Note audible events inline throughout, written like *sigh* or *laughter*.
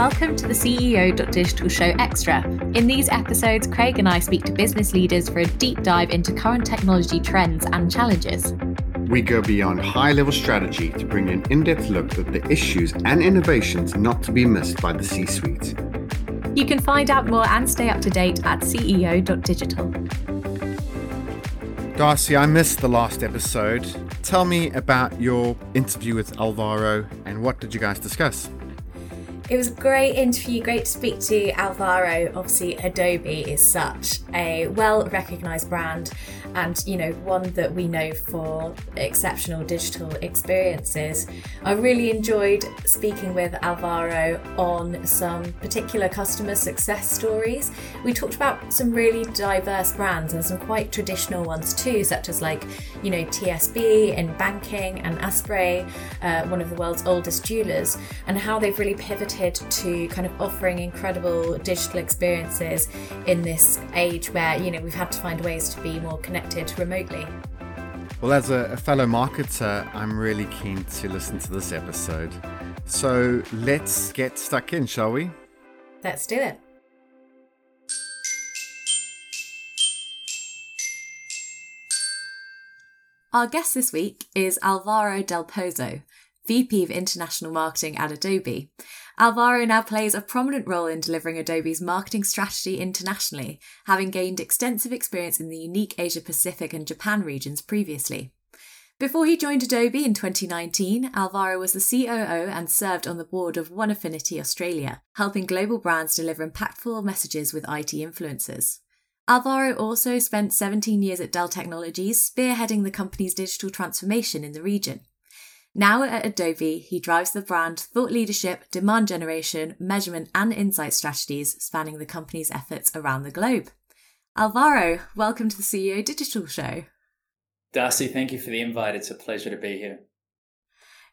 Welcome to the CEO.digital show extra. In these episodes, Craig and I speak to business leaders for a deep dive into current technology trends and challenges. We go beyond high level strategy to bring an in depth look at the issues and innovations not to be missed by the C suite. You can find out more and stay up to date at CEO.digital. Darcy, I missed the last episode. Tell me about your interview with Alvaro and what did you guys discuss? It was a great interview, great to speak to Alvaro. Obviously, Adobe is such a well recognized brand and you know one that we know for exceptional digital experiences. I really enjoyed speaking with Alvaro on some particular customer success stories. We talked about some really diverse brands and some quite traditional ones too, such as like you know TSB in banking and Asprey, uh, one of the world's oldest jewelers, and how they've really pivoted to kind of offering incredible digital experiences in this age where you know we've had to find ways to be more connected connected remotely. Well, as a, a, fellow marketer, I'm really keen to listen to this episode. So let's get stuck in, shall we? Let's do it. Our guest this week is Alvaro Del Pozo, VP of International Marketing at Adobe. Alvaro now plays a prominent role in delivering Adobe's marketing strategy internationally, having gained extensive experience in the unique Asia Pacific and Japan regions previously. Before he joined Adobe in 2019, Alvaro was the COO and served on the board of One Affinity Australia, helping global brands deliver impactful messages with IT influencers. Alvaro also spent 17 years at Dell Technologies, spearheading the company's digital transformation in the region. Now at Adobe, he drives the brand thought leadership, demand generation, measurement, and insight strategies spanning the company's efforts around the globe. Alvaro, welcome to the CEO Digital Show. Darcy, thank you for the invite. It's a pleasure to be here.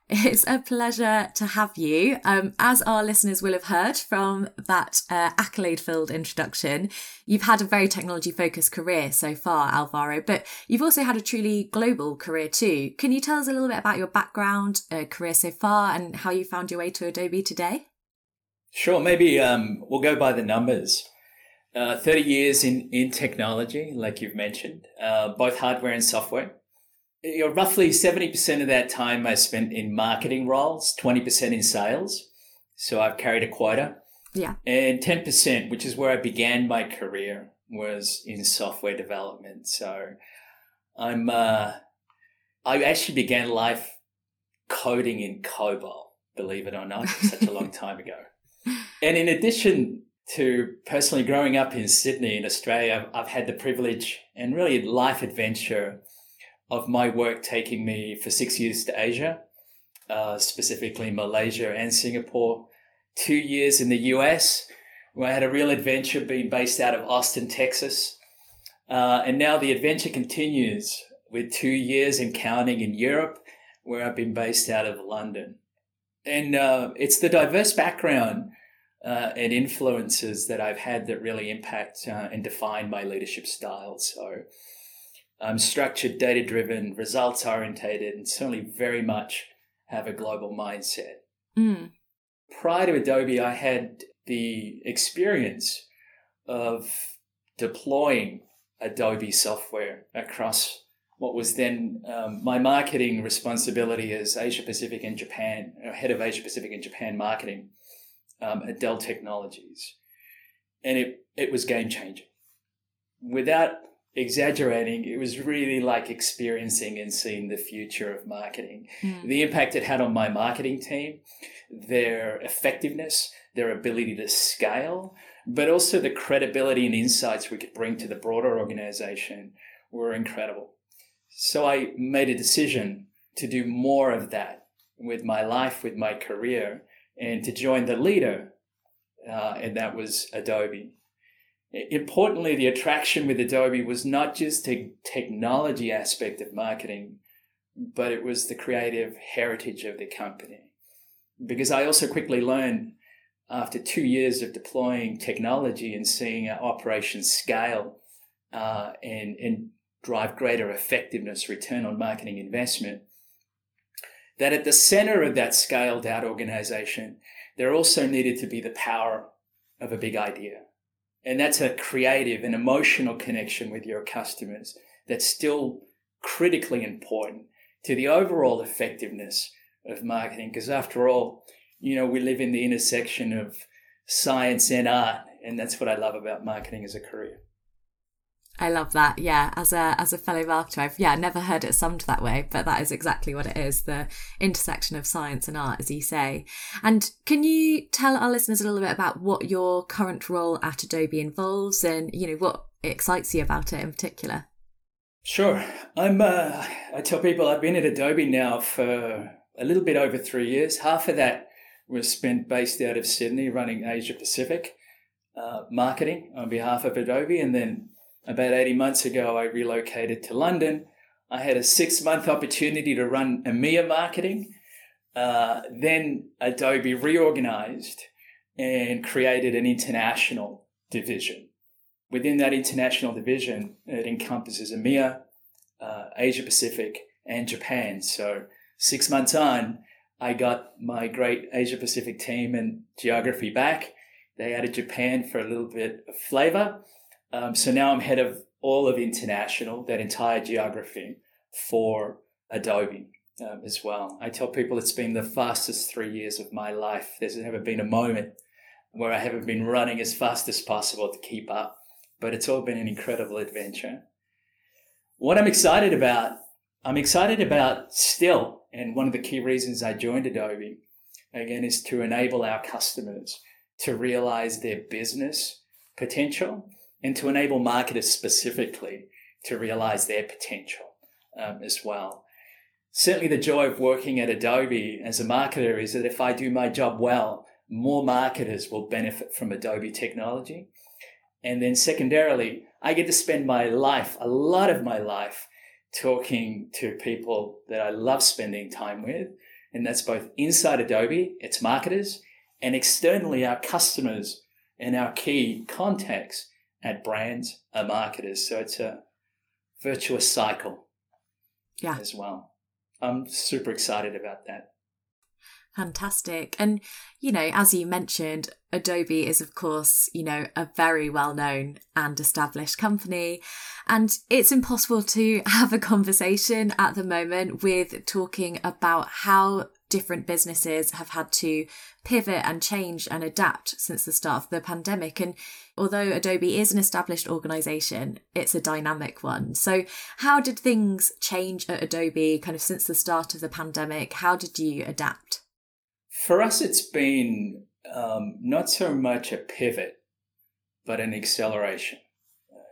It's a pleasure to have you. Um, as our listeners will have heard from that uh, accolade filled introduction, you've had a very technology focused career so far, Alvaro, but you've also had a truly global career too. Can you tell us a little bit about your background, uh, career so far, and how you found your way to Adobe today? Sure, maybe um, we'll go by the numbers. Uh, 30 years in, in technology, like you've mentioned, uh, both hardware and software you know, roughly 70% of that time I spent in marketing roles, 20% in sales. So I've carried a quota. Yeah. And 10%, which is where I began my career, was in software development. So I'm, uh, I actually began life coding in COBOL, believe it or not, such a long *laughs* time ago. And in addition to personally growing up in Sydney in Australia, I've had the privilege and really life adventure of my work taking me for six years to Asia, uh, specifically Malaysia and Singapore, two years in the US, where I had a real adventure being based out of Austin, Texas. Uh, and now the adventure continues with two years in counting in Europe, where I've been based out of London. And uh, it's the diverse background uh, and influences that I've had that really impact uh, and define my leadership style. So um, structured, data driven, results orientated, and certainly very much have a global mindset. Mm. Prior to Adobe, I had the experience of deploying Adobe software across what was then um, my marketing responsibility as Asia Pacific and Japan, head of Asia Pacific and Japan marketing um, at Dell Technologies. And it, it was game changing. Without exaggerating, it was really like experiencing and seeing the future of marketing. Mm. The impact it had on my marketing team, their effectiveness, their ability to scale, but also the credibility and insights we could bring to the broader organization were incredible. So I made a decision to do more of that with my life, with my career, and to join the leader, uh, and that was Adobe. Importantly, the attraction with Adobe was not just the technology aspect of marketing, but it was the creative heritage of the company. Because I also quickly learned after two years of deploying technology and seeing our operations scale uh, and, and drive greater effectiveness, return on marketing investment, that at the center of that scaled out organization, there also needed to be the power of a big idea. And that's a creative and emotional connection with your customers that's still critically important to the overall effectiveness of marketing. Because after all, you know, we live in the intersection of science and art. And that's what I love about marketing as a career. I love that. Yeah, as a as a fellow marketer, I've yeah never heard it summed that way, but that is exactly what it is: the intersection of science and art, as you say. And can you tell our listeners a little bit about what your current role at Adobe involves, and you know what excites you about it in particular? Sure, I'm. Uh, I tell people I've been at Adobe now for a little bit over three years. Half of that was spent based out of Sydney, running Asia Pacific uh, marketing on behalf of Adobe, and then about 80 months ago, I relocated to London. I had a six month opportunity to run EMEA marketing. Uh, then Adobe reorganized and created an international division. Within that international division, it encompasses EMEA, uh, Asia Pacific, and Japan. So, six months on, I got my great Asia Pacific team and geography back. They added Japan for a little bit of flavor. Um, so now I'm head of all of international, that entire geography for Adobe um, as well. I tell people it's been the fastest three years of my life. There's never been a moment where I haven't been running as fast as possible to keep up, but it's all been an incredible adventure. What I'm excited about, I'm excited about still, and one of the key reasons I joined Adobe, again, is to enable our customers to realize their business potential and to enable marketers specifically to realize their potential um, as well. Certainly, the joy of working at Adobe as a marketer is that if I do my job well, more marketers will benefit from Adobe technology. And then, secondarily, I get to spend my life, a lot of my life, talking to people that I love spending time with. And that's both inside Adobe, its marketers, and externally, our customers and our key contacts at brands are marketers. So it's a virtuous cycle yeah. as well. I'm super excited about that. Fantastic. And, you know, as you mentioned, Adobe is, of course, you know, a very well known and established company. And it's impossible to *laughs* have a conversation at the moment with talking about how different businesses have had to pivot and change and adapt since the start of the pandemic. And although Adobe is an established organization, it's a dynamic one. So, how did things change at Adobe kind of since the start of the pandemic? How did you adapt? For us, it's been um, not so much a pivot, but an acceleration.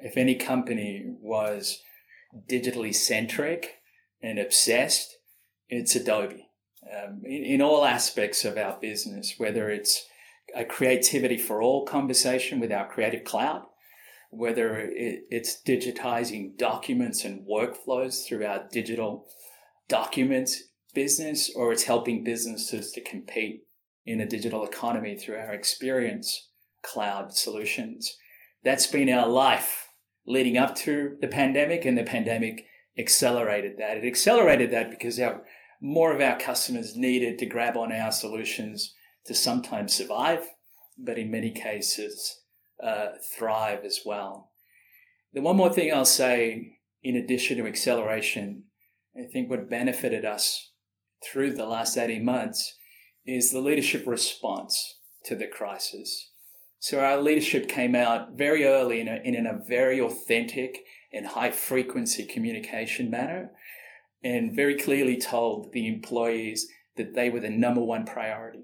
If any company was digitally centric and obsessed, it's Adobe um, in, in, all aspects of our business, whether it's a creativity for all conversation with our creative cloud, whether it, it's digitizing documents and workflows through our digital documents business, or it's helping businesses to compete in a digital economy through our experience cloud solutions. That's been our life leading up to the pandemic, and the pandemic accelerated that. It accelerated that because our more of our customers needed to grab on our solutions to sometimes survive, but in many cases uh, thrive as well. The one more thing I'll say, in addition to acceleration, I think what benefited us through the last 18 months is the leadership response to the crisis. So our leadership came out very early in a, in a very authentic and high frequency communication manner and very clearly told the employees that they were the number one priority.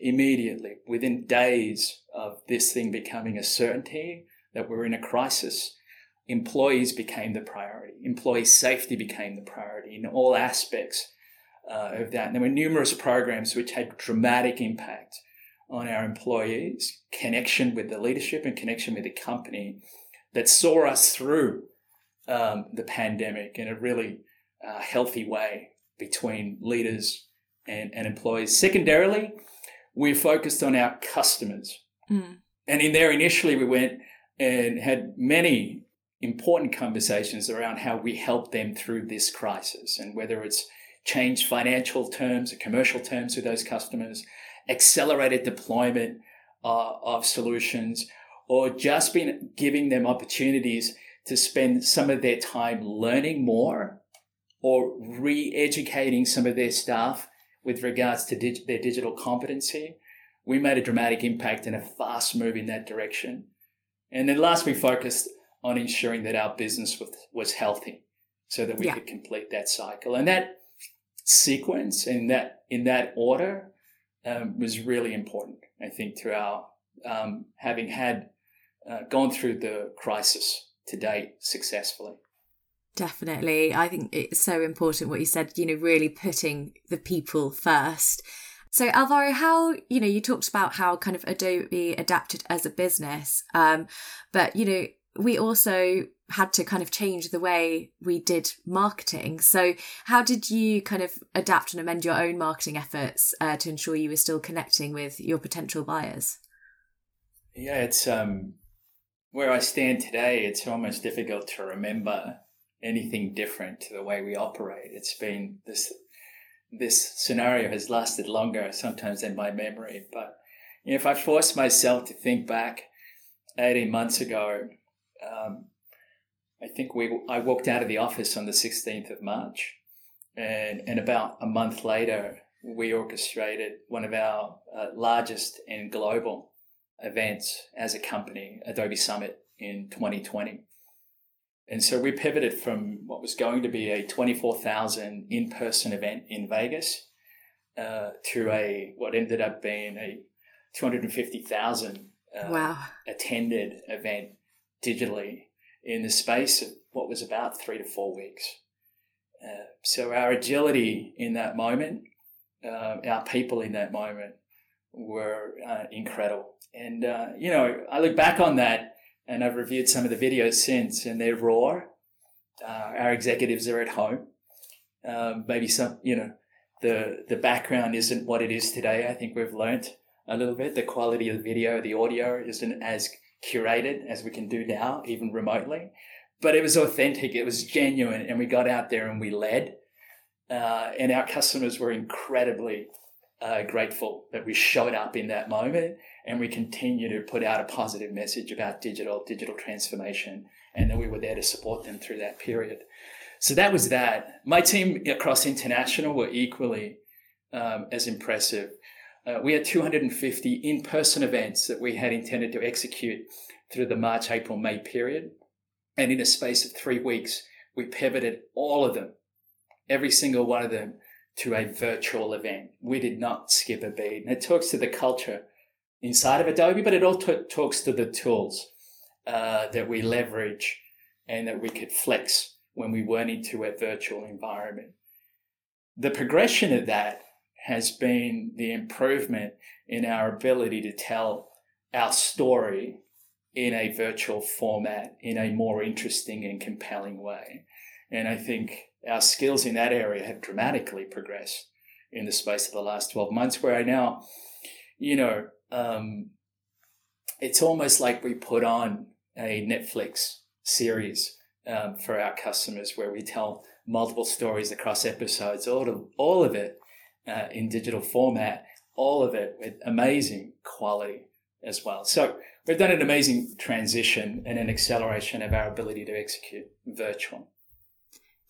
Immediately, within days of this thing becoming a certainty that we're in a crisis, employees became the priority. Employee safety became the priority in all aspects uh, of that. And there were numerous programs which had dramatic impact on our employees, connection with the leadership and connection with the company that saw us through um, the pandemic in a really uh, healthy way between leaders and, and employees. Secondarily, we're focused on our customers. Mm. And in there, initially, we went and had many important conversations around how we help them through this crisis and whether it's change financial terms and commercial terms with those customers, accelerated deployment uh, of solutions, or just been giving them opportunities to spend some of their time learning more or re-educating some of their staff with regards to dig- their digital competency. We made a dramatic impact and a fast move in that direction. And then last, we focused on ensuring that our business was, was healthy so that we yeah. could complete that cycle. And that sequence and that in that order um, was really important, I think, to our um, having had uh, gone through the crisis to date successfully. Definitely. I think it's so important what you said, you know, really putting the people first. So Alvaro, how, you know, you talked about how kind of Adobe adapted as a business. Um, but, you know, we also had to kind of change the way we did marketing. So, how did you kind of adapt and amend your own marketing efforts uh, to ensure you were still connecting with your potential buyers? Yeah, it's um, where I stand today. It's almost difficult to remember anything different to the way we operate. It's been this this scenario has lasted longer sometimes than my memory. But if I force myself to think back 18 months ago, um, I think we I walked out of the office on the 16th of March, and and about a month later, we orchestrated one of our uh, largest and global events as a company, Adobe Summit in 2020. And so we pivoted from what was going to be a 24,000 in-person event in Vegas uh, to a what ended up being a 250,000 uh, wow. attended event digitally in the space of what was about three to four weeks. Uh, so our agility in that moment, uh, our people in that moment were uh, incredible. And, uh, you know, I look back on that and I've reviewed some of the videos since and they're raw. Uh, our executives are at home. Um, maybe some, you know, the, the background isn't what it is today. I think we've learnt a little bit. The quality of the video, the audio isn't as curated as we can do now, even remotely. But it was authentic, it was genuine, and we got out there and we led. Uh, and our customers were incredibly uh, grateful that we showed up in that moment and we continue to put out a positive message about digital, digital transformation, and that we were there to support them through that period. So that was that. My team across international were equally um, as impressive. Uh, we had 250 in person events that we had intended to execute through the March, April, May period. And in a space of three weeks, we pivoted all of them, every single one of them, to a virtual event. We did not skip a beat. And it talks to the culture inside of Adobe, but it also talks to the tools uh, that we leverage and that we could flex when we went into a virtual environment. The progression of that has been the improvement in our ability to tell our story in a virtual format in a more interesting and compelling way. And I think our skills in that area have dramatically progressed in the space of the last 12 months, where I now, you know, um, it's almost like we put on a Netflix series um, for our customers where we tell multiple stories across episodes, all of, all of it uh, in digital format, all of it with amazing quality as well. So we've done an amazing transition and an acceleration of our ability to execute virtual.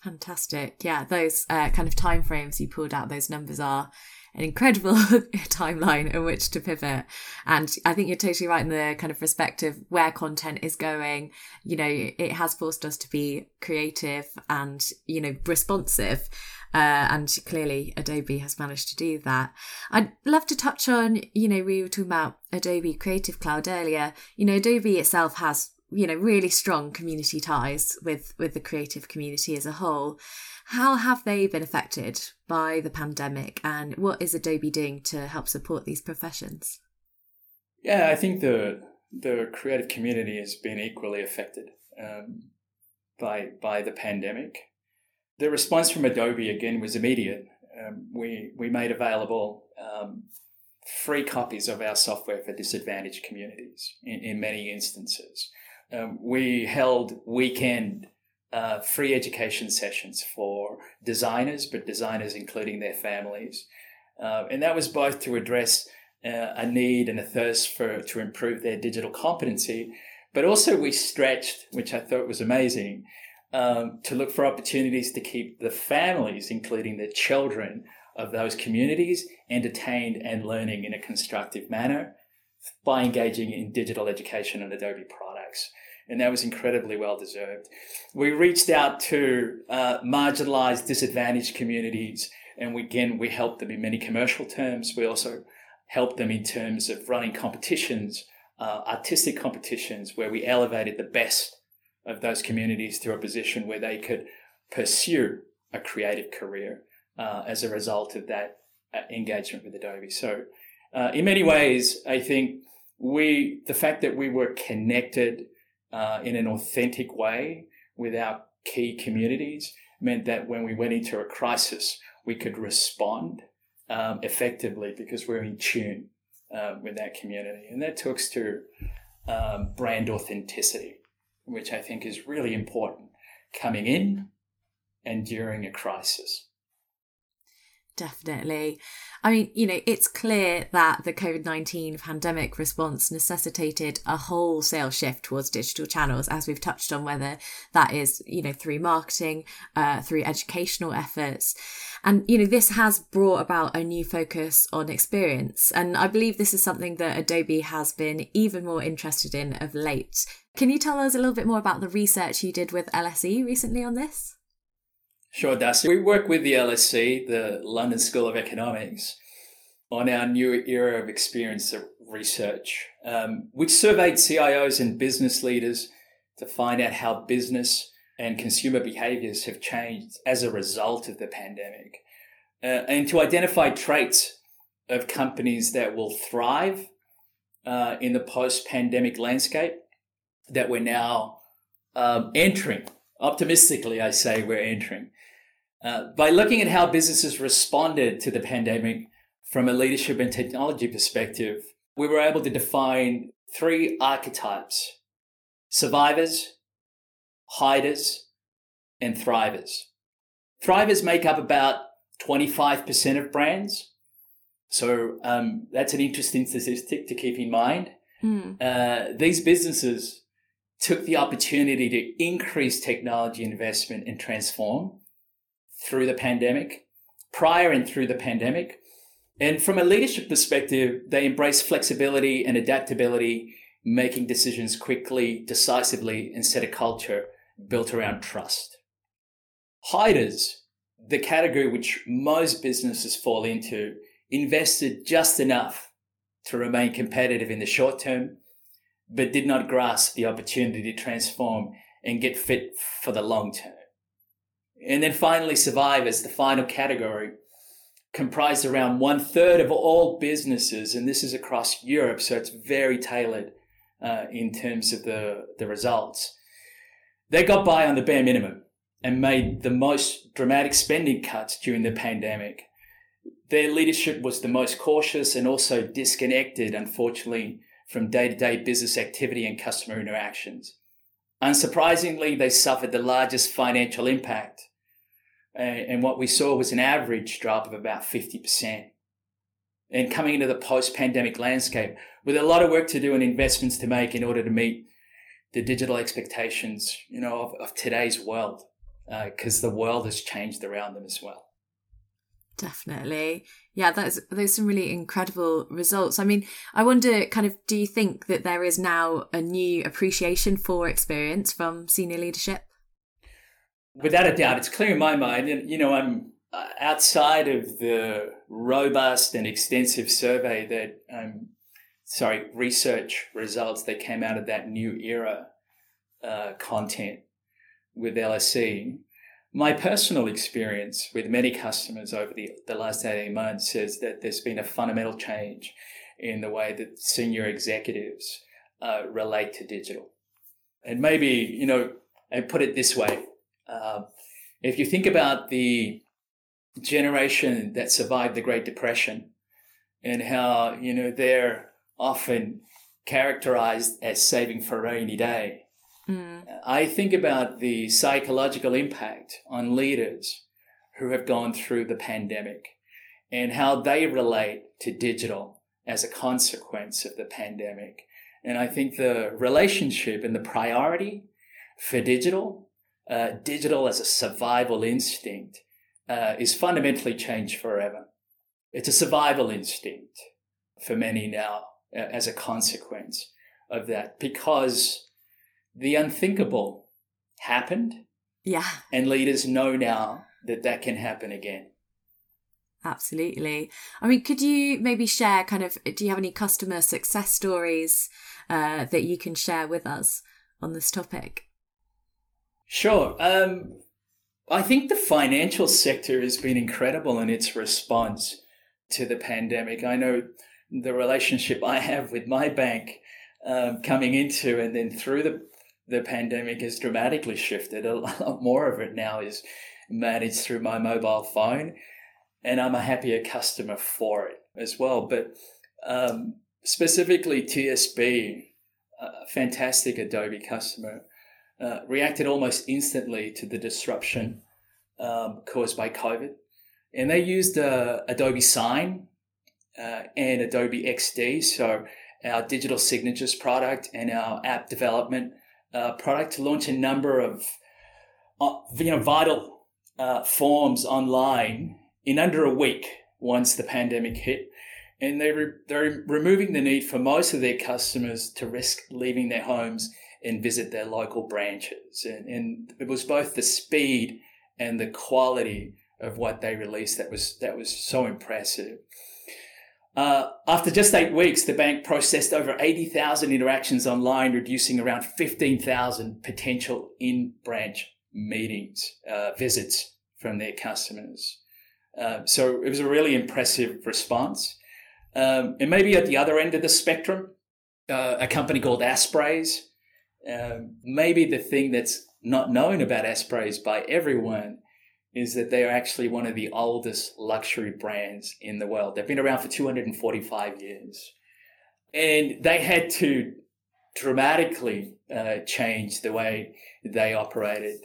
Fantastic. Yeah, those uh, kind of timeframes you pulled out, those numbers are an incredible *laughs* timeline in which to pivot. And I think you're totally right in the kind of perspective where content is going. You know, it has forced us to be creative and, you know, responsive. Uh, and clearly Adobe has managed to do that. I'd love to touch on, you know, we were talking about Adobe Creative Cloud earlier. You know, Adobe itself has, you know, really strong community ties with, with the creative community as a whole. How have they been affected by the pandemic and what is Adobe doing to help support these professions? Yeah, I think the the creative community has been equally affected um, by by the pandemic the response from Adobe again was immediate. Um, we we made available um, free copies of our software for disadvantaged communities in, in many instances. Um, we held weekend uh, free education sessions for designers, but designers including their families. Uh, and that was both to address uh, a need and a thirst for to improve their digital competency, but also we stretched, which I thought was amazing, um, to look for opportunities to keep the families, including the children of those communities, entertained and learning in a constructive manner by engaging in digital education and Adobe products. And that was incredibly well deserved. We reached out to uh, marginalized, disadvantaged communities, and we, again, we helped them in many commercial terms. We also helped them in terms of running competitions, uh, artistic competitions, where we elevated the best of those communities to a position where they could pursue a creative career uh, as a result of that uh, engagement with Adobe. So, uh, in many ways, I think we, the fact that we were connected uh, in an authentic way with our key communities meant that when we went into a crisis, we could respond um, effectively because we're in tune uh, with that community. And that talks to um, brand authenticity, which I think is really important coming in and during a crisis. Definitely. I mean, you know, it's clear that the COVID 19 pandemic response necessitated a wholesale shift towards digital channels, as we've touched on, whether that is, you know, through marketing, uh, through educational efforts. And, you know, this has brought about a new focus on experience. And I believe this is something that Adobe has been even more interested in of late. Can you tell us a little bit more about the research you did with LSE recently on this? Sure, Darcy. We work with the LSE, the London School of Economics, on our new era of experience research, um, which surveyed CIOs and business leaders to find out how business and consumer behaviors have changed as a result of the pandemic, uh, and to identify traits of companies that will thrive uh, in the post pandemic landscape that we're now um, entering. Optimistically, I say we're entering. Uh, by looking at how businesses responded to the pandemic from a leadership and technology perspective, we were able to define three archetypes survivors, hiders, and thrivers. Thrivers make up about 25% of brands. So um, that's an interesting statistic to keep in mind. Mm. Uh, these businesses took the opportunity to increase technology investment and transform through the pandemic, prior and through the pandemic. And from a leadership perspective, they embrace flexibility and adaptability, making decisions quickly, decisively, and set a culture built around trust. Hiders, the category which most businesses fall into, invested just enough to remain competitive in the short term, but did not grasp the opportunity to transform and get fit for the long term. And then finally, survivors, the final category, comprised around one third of all businesses, and this is across Europe, so it's very tailored uh, in terms of the, the results. They got by on the bare minimum and made the most dramatic spending cuts during the pandemic. Their leadership was the most cautious and also disconnected, unfortunately, from day to day business activity and customer interactions. Unsurprisingly, they suffered the largest financial impact and what we saw was an average drop of about 50%. And coming into the post pandemic landscape with a lot of work to do and investments to make in order to meet the digital expectations, you know, of, of today's world, because uh, the world has changed around them as well. Definitely. Yeah, that's those some really incredible results. I mean, I wonder kind of do you think that there is now a new appreciation for experience from senior leadership? without a doubt, it's clear in my mind. And, you know, I'm uh, outside of the robust and extensive survey that, um, sorry, research results that came out of that new era uh, content with LSE. My personal experience with many customers over the, the last 18 months says that there's been a fundamental change in the way that senior executives uh, relate to digital. And maybe, you know, and put it this way uh, if you think about the generation that survived the Great Depression and how, you know, they're often characterized as saving for a rainy day, Mm. I think about the psychological impact on leaders who have gone through the pandemic and how they relate to digital as a consequence of the pandemic. And I think the relationship and the priority for digital, uh, digital as a survival instinct, uh, is fundamentally changed forever. It's a survival instinct for many now uh, as a consequence of that because the unthinkable happened. Yeah. And leaders know now that that can happen again. Absolutely. I mean, could you maybe share kind of, do you have any customer success stories uh, that you can share with us on this topic? Sure. Um, I think the financial sector has been incredible in its response to the pandemic. I know the relationship I have with my bank um, coming into and then through the the pandemic has dramatically shifted. A lot more of it now is managed through my mobile phone, and I'm a happier customer for it as well. But um, specifically, TSB, a fantastic Adobe customer, uh, reacted almost instantly to the disruption um, caused by COVID. And they used uh, Adobe Sign uh, and Adobe XD, so our digital signatures product and our app development uh, product, to launch a number of uh, you know vital uh, forms online in under a week once the pandemic hit. And they re- they're removing the need for most of their customers to risk leaving their homes and visit their local branches. And, and it was both the speed and the quality of what they released that was that was so impressive. Uh, after just eight weeks, the bank processed over 80,000 interactions online, reducing around 15,000 potential in branch meetings, uh, visits from their customers. Uh, so it was a really impressive response. Um, and maybe at the other end of the spectrum, uh, a company called Asprey's. Um, maybe the thing that's not known about Asprey's by everyone is that they are actually one of the oldest luxury brands in the world. They've been around for 245 years. And they had to dramatically uh, change the way they operated.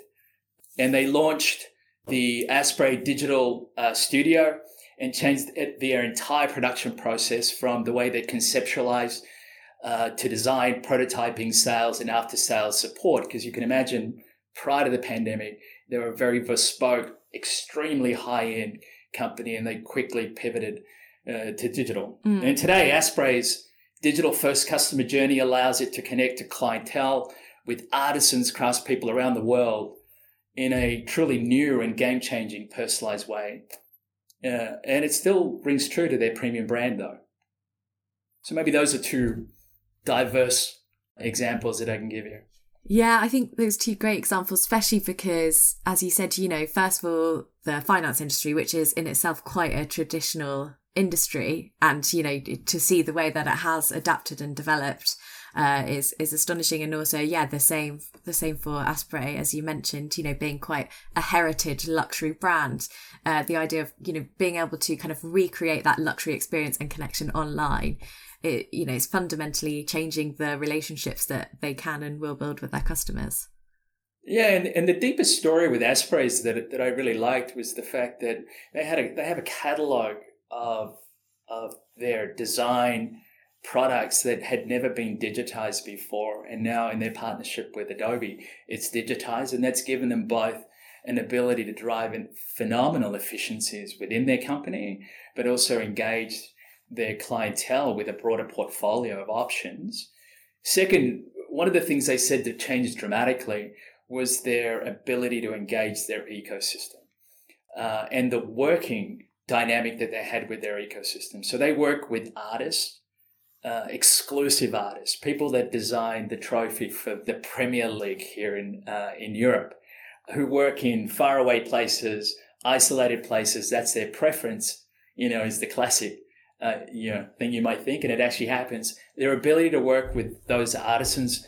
And they launched the Asprey Digital uh, Studio and changed their entire production process from the way they conceptualized uh, to design, prototyping, sales, and after sales support. Because you can imagine prior to the pandemic, they were a very bespoke, extremely high end company, and they quickly pivoted uh, to digital. Mm. And today, Asprey's digital first customer journey allows it to connect to clientele with artisans, craftspeople around the world in a truly new and game changing personalized way. Uh, and it still rings true to their premium brand, though. So maybe those are two diverse examples that I can give you. Yeah, I think those two great examples, especially because, as you said, you know, first of all, the finance industry, which is in itself quite a traditional industry, and you know, to see the way that it has adapted and developed uh, is is astonishing. And also, yeah, the same the same for Asprey, as you mentioned, you know, being quite a heritage luxury brand. Uh, the idea of you know being able to kind of recreate that luxury experience and connection online it you know it's fundamentally changing the relationships that they can and will build with their customers yeah and, and the deepest story with Asprey's that, that i really liked was the fact that they had a they have a catalog of of their design products that had never been digitized before and now in their partnership with adobe it's digitized and that's given them both an ability to drive in phenomenal efficiencies within their company but also engage their clientele with a broader portfolio of options. Second, one of the things they said that changed dramatically was their ability to engage their ecosystem uh, and the working dynamic that they had with their ecosystem. So they work with artists, uh, exclusive artists, people that design the trophy for the Premier League here in uh, in Europe, who work in faraway places, isolated places. That's their preference. You know, is the classic uh, you know thing you might think, and it actually happens. Their ability to work with those artisans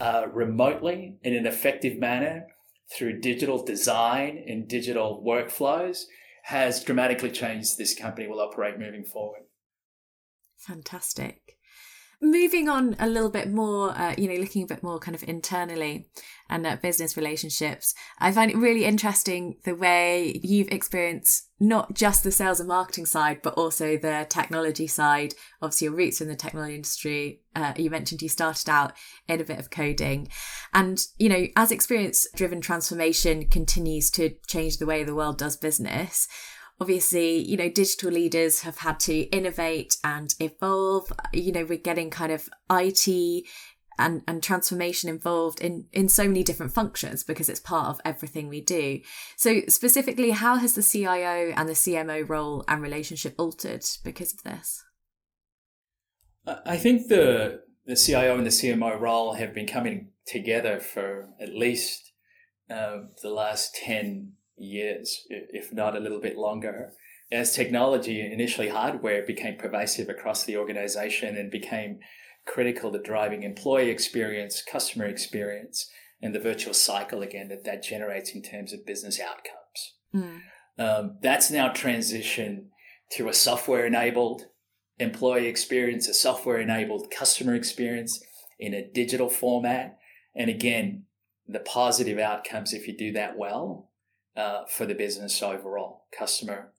uh, remotely in an effective manner through digital design and digital workflows has dramatically changed this company will operate moving forward. Fantastic. Moving on a little bit more, uh, you know, looking a bit more kind of internally and at business relationships, I find it really interesting the way you've experienced not just the sales and marketing side, but also the technology side. Obviously, your roots in the technology industry. Uh, you mentioned you started out in a bit of coding. And, you know, as experience driven transformation continues to change the way the world does business, obviously, you know, digital leaders have had to innovate and evolve. You know, we're getting kind of IT and, and transformation involved in, in so many different functions because it's part of everything we do. So specifically, how has the CIO and the CMO role and relationship altered because of this? I think the the CIO and the CMO role have been coming together for at least uh, the last 10 years, if not a little bit longer. As technology, initially hardware, became pervasive across the organization and became critical to driving employee experience, customer experience, and the virtual cycle again that that generates in terms of business outcomes. Mm. Um, that's now transitioned to a software enabled employee experience, a software enabled customer experience in a digital format. And again, the positive outcomes, if you do that well, uh, for the business overall, customer,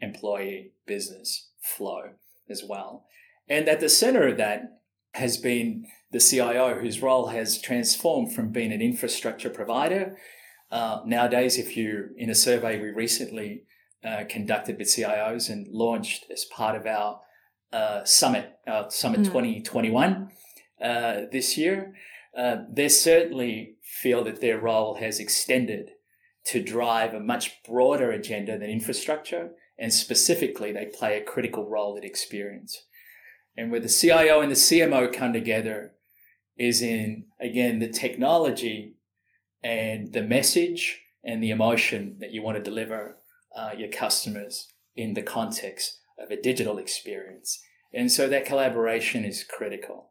employee, business flow as well. And at the center of that has been the CIO, whose role has transformed from being an infrastructure provider. Uh, nowadays, if you in a survey we recently uh, conducted with CIOs and launched as part of our uh, summit, our summit mm. 2021 uh, this year, uh, they certainly feel that their role has extended to drive a much broader agenda than infrastructure. And specifically, they play a critical role in experience. And where the CIO and the CMO come together is in, again, the technology and the message and the emotion that you want to deliver uh, your customers in the context of a digital experience. And so that collaboration is critical.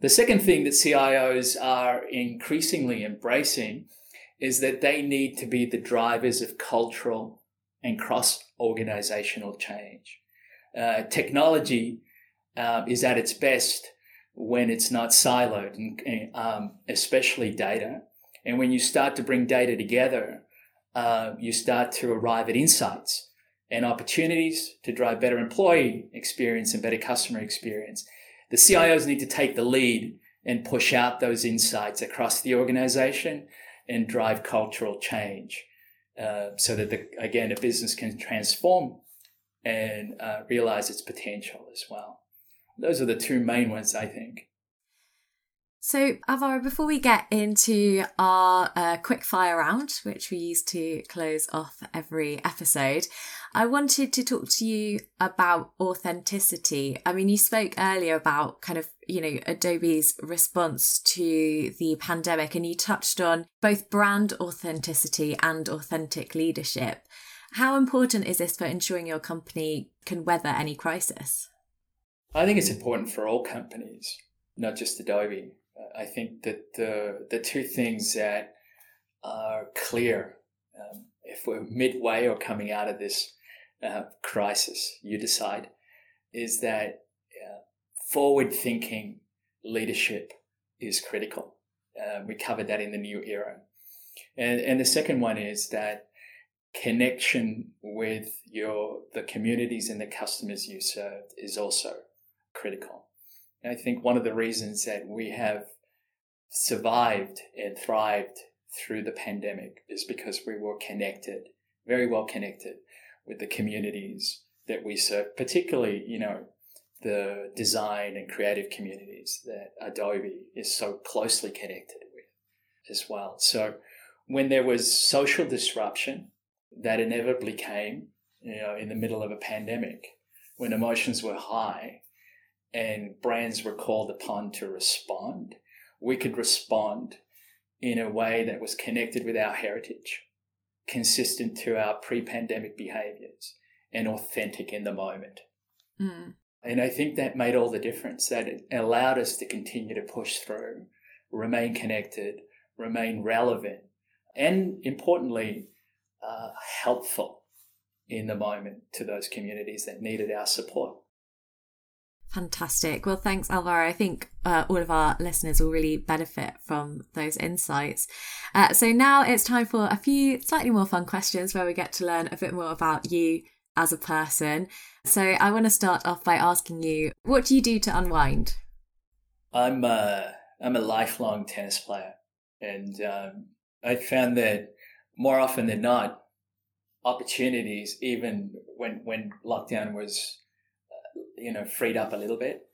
The second thing that CIOs are increasingly embracing is that they need to be the drivers of cultural and cross organizational change. Uh, technology um, is at its best when it's not siloed, and, um, especially data. And when you start to bring data together, uh, you start to arrive at insights and opportunities to drive better employee experience and better customer experience. The CIOs need to take the lead and push out those insights across the organization and drive cultural change uh, so that, the, again, a business can transform and uh, realize its potential as well. Those are the two main ones, I think. So, Alvaro, before we get into our uh, quick fire round, which we use to close off every episode, I wanted to talk to you about authenticity. I mean, you spoke earlier about kind of, you know, Adobe's response to the pandemic, and you touched on both brand authenticity and authentic leadership. How important is this for ensuring your company can weather any crisis? I think it's important for all companies, not just Adobe. I think that the the two things that are clear, um, if we're midway or coming out of this uh, crisis, you decide, is that uh, forward thinking leadership is critical. Uh, we covered that in the new era. And, and the second one is that connection with your the communities and the customers you serve is also critical. I think one of the reasons that we have survived and thrived through the pandemic is because we were connected, very well connected with the communities that we serve, particularly, you know, the design and creative communities that Adobe is so closely connected with as well. So when there was social disruption that inevitably came, you know, in the middle of a pandemic, when emotions were high and brands were called upon to respond, we could respond in a way that was connected with our heritage, consistent to our pre pandemic behaviors, and authentic in the moment. Mm. And I think that made all the difference, that it allowed us to continue to push through, remain connected, remain relevant, and importantly, uh, helpful in the moment to those communities that needed our support. Fantastic. Well, thanks, Alvaro. I think uh, all of our listeners will really benefit from those insights. Uh, so now it's time for a few slightly more fun questions where we get to learn a bit more about you as a person. So I want to start off by asking you, what do you do to unwind? I'm a, uh, I'm a lifelong tennis player, and um, I found that more often than not, opportunities, even when when lockdown was you know, freed up a little bit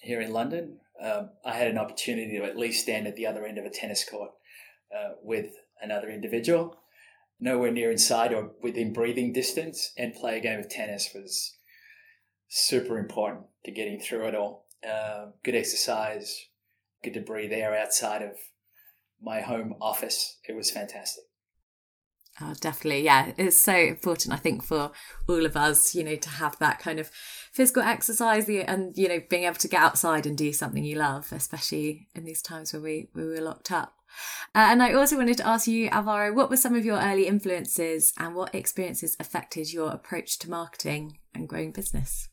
here in London, um, I had an opportunity to at least stand at the other end of a tennis court uh, with another individual, nowhere near inside or within breathing distance, and play a game of tennis was super important to getting through it all. Uh, good exercise, good to breathe air outside of my home office. It was fantastic. Oh, definitely. Yeah. It's so important, I think, for all of us, you know, to have that kind of physical exercise and, you know, being able to get outside and do something you love, especially in these times where we, we were locked up. Uh, and I also wanted to ask you, Alvaro, what were some of your early influences and what experiences affected your approach to marketing and growing business?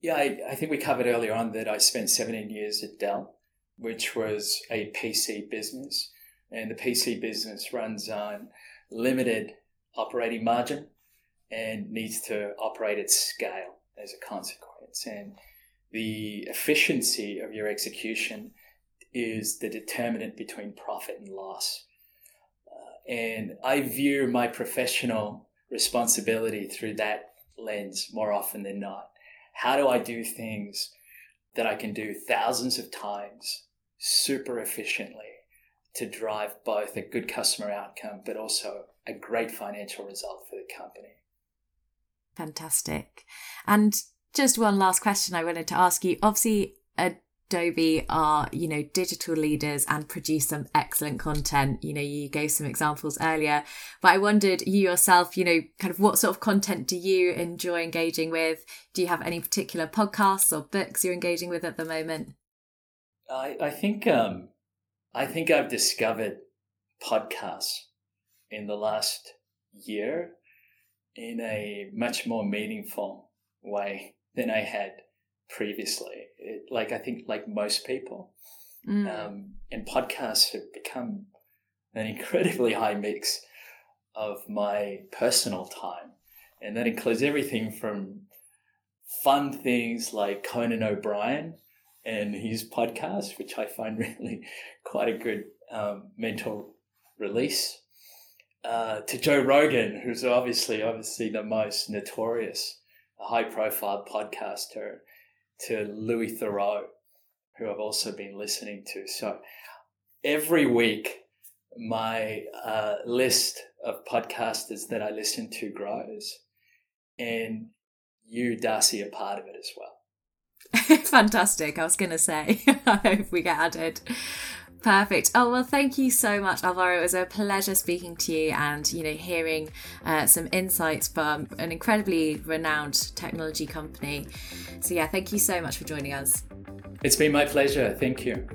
Yeah, I, I think we covered earlier on that I spent 17 years at Dell, which was a PC business. And the PC business runs on limited operating margin and needs to operate at scale as a consequence. And the efficiency of your execution is the determinant between profit and loss. Uh, and I view my professional responsibility through that lens more often than not. How do I do things that I can do thousands of times super efficiently to drive both a good customer outcome but also a great financial result for the company. Fantastic. And just one last question I wanted to ask you. Obviously, Adobe are, you know, digital leaders and produce some excellent content. You know, you gave some examples earlier, but I wondered you yourself, you know, kind of what sort of content do you enjoy engaging with? Do you have any particular podcasts or books you're engaging with at the moment? I, I think um, I think I've discovered podcasts in the last year in a much more meaningful way than I had previously. It, like I think, like most people, mm. um, and podcasts have become an incredibly high mix of my personal time, and that includes everything from fun things like Conan O'Brien and his podcast, which I find *laughs* really quite a good um, mental release, uh, to Joe Rogan, who's obviously obviously the most notorious, high profile podcaster, to Louis Theroux, who I've also been listening to. So every week, my uh, list of podcasters that I listen to grows, and you, Darcy, are part of it as well. *laughs* Fantastic. I was going to say, *laughs* I hope we get added. Perfect. Oh, well, thank you so much, Alvaro. It was a pleasure speaking to you and, you know, hearing uh, some insights from an incredibly renowned technology company. So, yeah, thank you so much for joining us. It's been my pleasure. Thank you.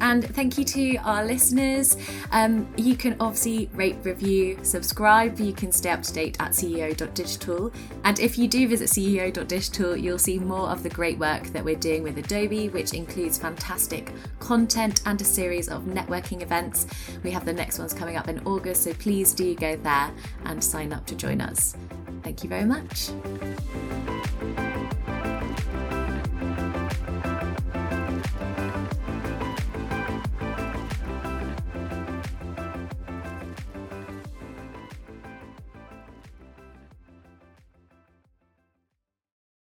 And thank you to our listeners. Um, you can obviously rate, review, subscribe. You can stay up to date at CEO.digital. And if you do visit CEO.digital, you'll see more of the great work that we're doing with Adobe, which includes fantastic content and a series of networking events. We have the next ones coming up in August, so please do go there and sign up to join us. Thank you very much.